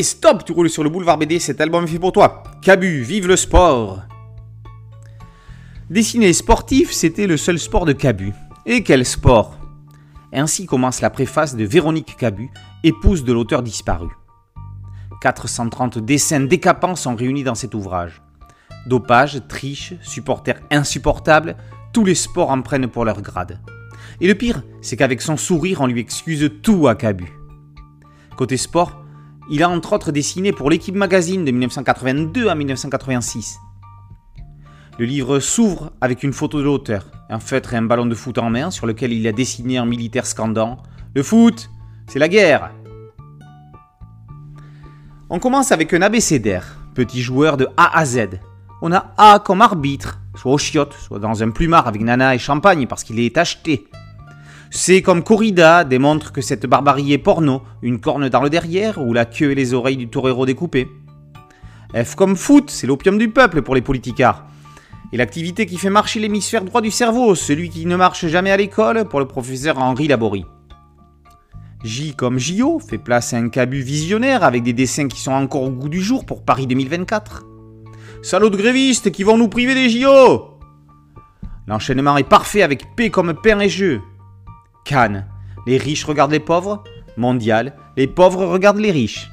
Stop, tu roules sur le boulevard BD, cet album est fait pour toi. Cabu, vive le sport Dessiner sportif, c'était le seul sport de Cabu. Et quel sport? Ainsi commence la préface de Véronique Cabu, épouse de l'auteur disparu. 430 dessins décapants sont réunis dans cet ouvrage. Dopage, triche, supporters insupportables, tous les sports en prennent pour leur grade. Et le pire, c'est qu'avec son sourire, on lui excuse tout à Cabu. Côté sport, il a entre autres dessiné pour l'équipe magazine de 1982 à 1986. Le livre s'ouvre avec une photo de l'auteur, un feutre et un ballon de foot en main sur lequel il a dessiné en militaire scandant Le foot, c'est la guerre On commence avec un abécédaire, petit joueur de A à Z. On a A comme arbitre, soit au chiottes, soit dans un plumard avec nana et champagne parce qu'il est acheté. C comme corrida démontre que cette barbarie est porno, une corne dans le derrière ou la queue et les oreilles du torero découpé. F comme foot, c'est l'opium du peuple pour les politicards. Et l'activité qui fait marcher l'hémisphère droit du cerveau, celui qui ne marche jamais à l'école, pour le professeur Henri Laborie. J comme JO fait place à un cabut visionnaire avec des dessins qui sont encore au goût du jour pour Paris 2024. Salauds de grévistes qui vont nous priver des JO L'enchaînement est parfait avec P comme pain et jeu. Cannes. Les riches regardent les pauvres. Mondial. Les pauvres regardent les riches.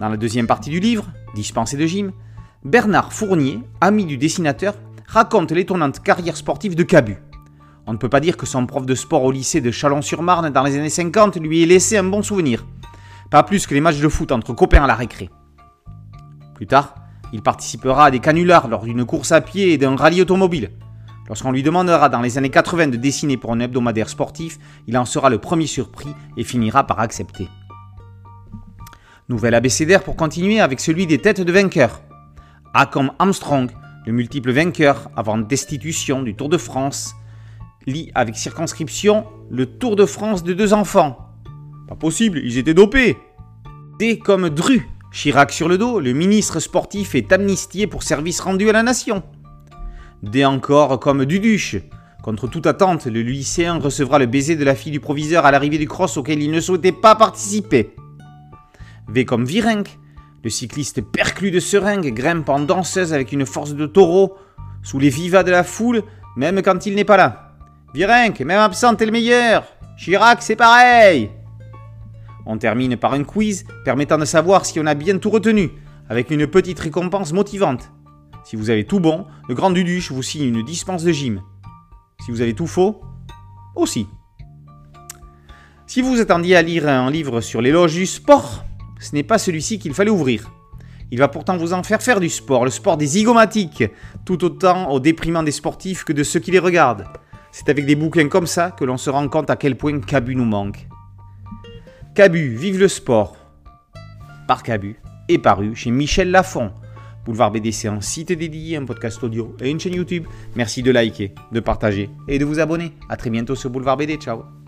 Dans la deuxième partie du livre, Dispensé de gym, Bernard Fournier, ami du dessinateur, raconte l'étonnante carrière sportive de Cabu. On ne peut pas dire que son prof de sport au lycée de Chalon-sur-Marne dans les années 50 lui ait laissé un bon souvenir. Pas plus que les matchs de foot entre copains à la récré. Plus tard, il participera à des canulars lors d'une course à pied et d'un rallye automobile. Lorsqu'on lui demandera dans les années 80 de dessiner pour un hebdomadaire sportif, il en sera le premier surpris et finira par accepter. Nouvel abécédaire pour continuer avec celui des têtes de vainqueurs. A comme Armstrong, le multiple vainqueur avant destitution du Tour de France, lit avec circonscription le Tour de France de deux enfants. Pas possible, ils étaient dopés. D comme Dru, Chirac sur le dos, le ministre sportif est amnistié pour service rendu à la nation. D encore comme Duduche. Contre toute attente, le lycéen recevra le baiser de la fille du proviseur à l'arrivée du cross auquel il ne souhaitait pas participer. V comme Virenque. Le cycliste perclus de seringue grimpe en danseuse avec une force de taureau, sous les vivas de la foule, même quand il n'est pas là. Virenque, même absent, t'es le meilleur. Chirac, c'est pareil. On termine par un quiz permettant de savoir si on a bien tout retenu, avec une petite récompense motivante. Si vous avez tout bon, le grand Duduche vous signe une dispense de gym. Si vous avez tout faux, aussi. Si vous attendiez à lire un livre sur l'éloge du sport, ce n'est pas celui-ci qu'il fallait ouvrir. Il va pourtant vous en faire faire du sport, le sport des zygomatiques, tout autant au déprimant des sportifs que de ceux qui les regardent. C'est avec des bouquins comme ça que l'on se rend compte à quel point Cabu nous manque. Cabu, vive le sport Par Cabu est paru chez Michel Lafon, Boulevard BD, c'est un site dédié, un podcast audio et une chaîne YouTube. Merci de liker, de partager et de vous abonner. A très bientôt sur Boulevard BD. Ciao